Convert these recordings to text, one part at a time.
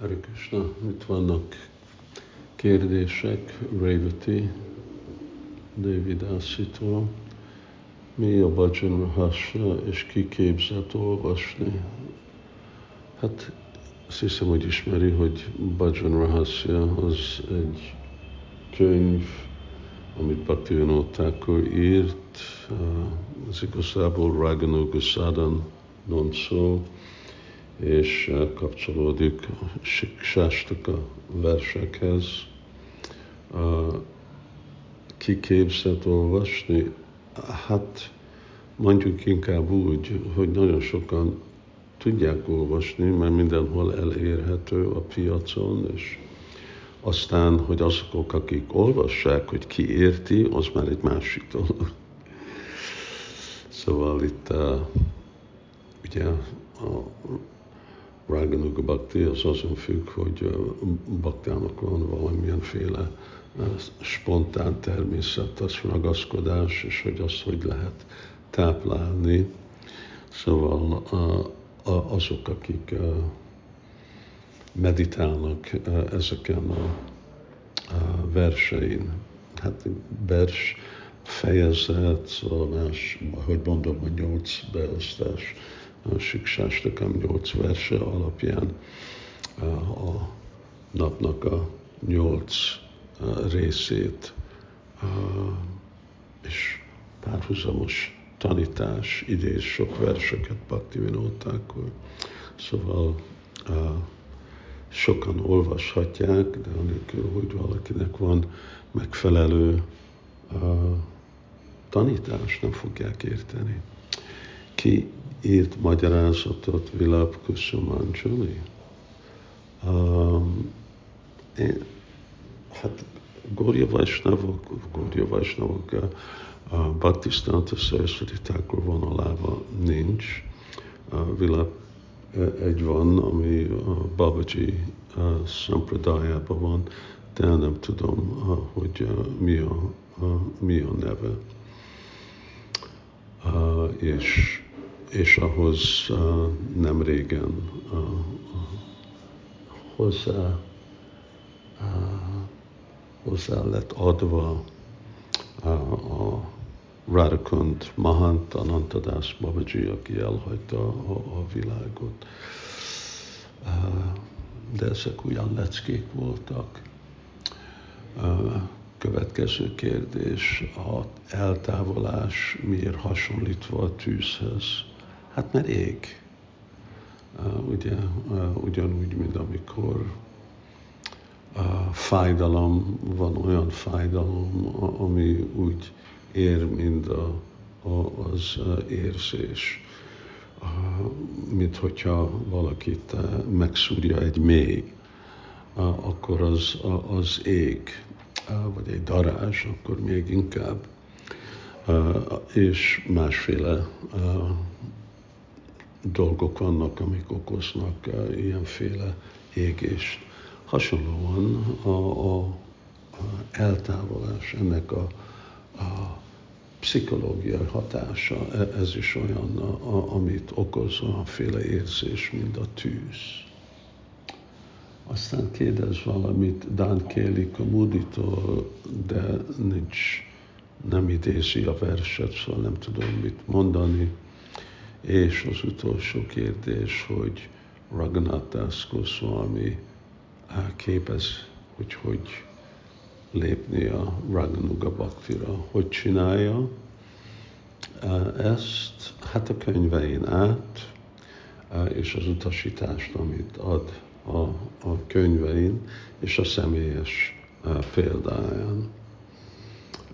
Hare Krishna, itt vannak kérdések Revati Devidásitól. Mi a Bhajan Rahasya, és ki képzett olvasni? Hát azt hiszem, hogy ismeri, hogy Bhajan Rahasya az egy könyv, amit Bhaktivinoda Thakur írt, az igazából Raganuga Sadhanon szól, és kapcsolódik a Sástaka versekhez. Ki képzett olvasni? Hát mondjuk inkább úgy, hogy nagyon sokan tudják olvasni, mert mindenhol elérhető a piacon, és aztán, hogy azok, akik olvassák, hogy ki érti, az már egy másik dolog. Szóval itt uh, ugye a Raganuga Bhakti az azon függ, hogy baktának van valamilyenféle spontán természetes ragaszkodás, és hogy azt hogy lehet táplálni. Szóval azok, akik meditálnak ezeken a versein, hát vers fejezet, szóval más, hogy mondom, a nyolc beosztás, a Siksástakam nyolc verse alapján a napnak a nyolc részét és párhuzamos tanítás, idéz sok verseket Bhakti Vinótákor. Szóval sokan olvashatják, de anélkül, hogy valakinek van megfelelő tanítás, nem fogják érteni. Ki írt magyarázatot Vilap Kusumanjali. Um, én, hát Górja Vajsnavok, Górja Vajsnavok a Bhaktisztánta Saraswati Thakur vonalában nincs. A Vilap egy van, ami a Babaji Sampradájában van, de nem tudom, hogy mi a, mi a neve. És és ahhoz nem régen hozzá, hozzá lett adva a Radhakund Mahant Anantadas Babaji, aki elhagyta a, a világot. De ezek olyan leckék voltak. Következő kérdés, a eltávolás miért hasonlítva a tűzhez? Hát mert ég. Ugye, ugyanúgy, mint amikor fájdalom, van olyan fájdalom, ami úgy ér, mint a, a, az érzés. Mint hogyha valakit megszúrja egy mély, akkor az, az ég, vagy egy darázs, akkor még inkább. És másféle dolgok vannak, amik okoznak uh, ilyenféle égést. Hasonlóan a, a, a eltávolás, ennek a, a pszichológiai hatása, e, ez is olyan, a, a, amit okoz féle érzés, mint a tűz. Aztán kérdez valamit Dán Kéli Kamuditól, de nincs, nem idézi a verset, szóval nem tudom mit mondani. És az utolsó kérdés, hogy Raghunath Goswami képez, hogy hogy lépni a Raganuga Bhaktira. Hogy csinálja ezt? Hát a könyvein át, és az utasítást, amit ad a, a könyvein, és a személyes példáján.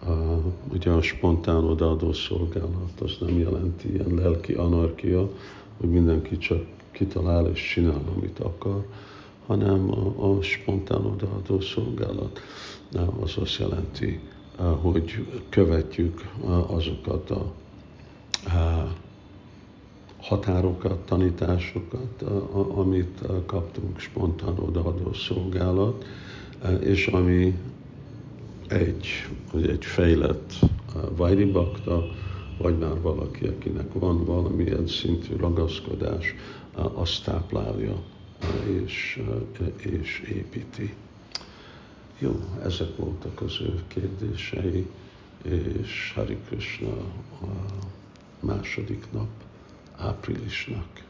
Uh, ugye a spontán odaadó szolgálat az nem jelenti ilyen lelki anarkia, hogy mindenki csak kitalál és csinál, amit akar, hanem a, a spontán odaadó szolgálat. Az azt jelenti, hogy követjük azokat a, a határokat, tanításokat, amit kaptunk spontán odaadó szolgálat, és ami egy, vagy egy fejlett Vajri Bakta, vagy már valaki, akinek van valamilyen szintű ragaszkodás, azt táplálja és, és építi. Jó, ezek voltak az ő kérdései, és Hari Krishna a második nap áprilisnak.